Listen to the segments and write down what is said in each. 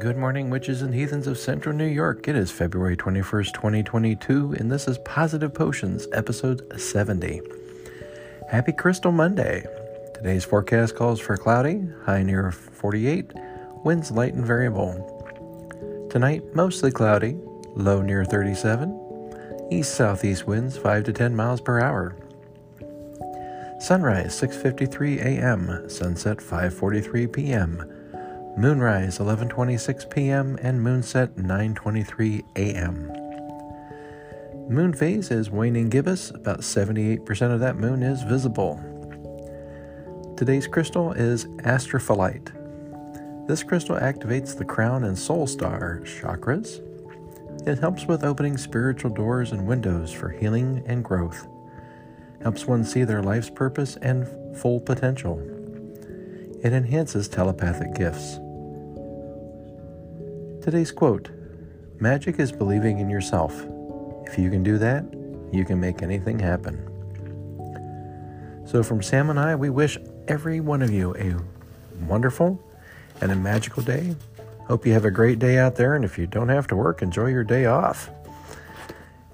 Good morning, witches and heathens of central New York. It is February 21st, 2022, and this is Positive Potions, episode 70. Happy Crystal Monday. Today's forecast calls for cloudy, high near 48, winds light and variable. Tonight, mostly cloudy, low near 37, east southeast winds 5 to 10 miles per hour. Sunrise 6:53 a.m., sunset 5:43 p.m. Moonrise 11:26 p.m. and moonset 9:23 a.m. Moon phase is waning gibbous. About 78% of that moon is visible. Today's crystal is astrophyllite. This crystal activates the crown and soul star chakras. It helps with opening spiritual doors and windows for healing and growth. Helps one see their life's purpose and full potential. It enhances telepathic gifts. Today's quote Magic is believing in yourself. If you can do that, you can make anything happen. So, from Sam and I, we wish every one of you a wonderful and a magical day. Hope you have a great day out there, and if you don't have to work, enjoy your day off.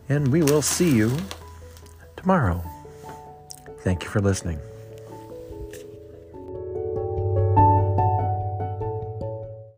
And we will see you tomorrow. Thank you for listening.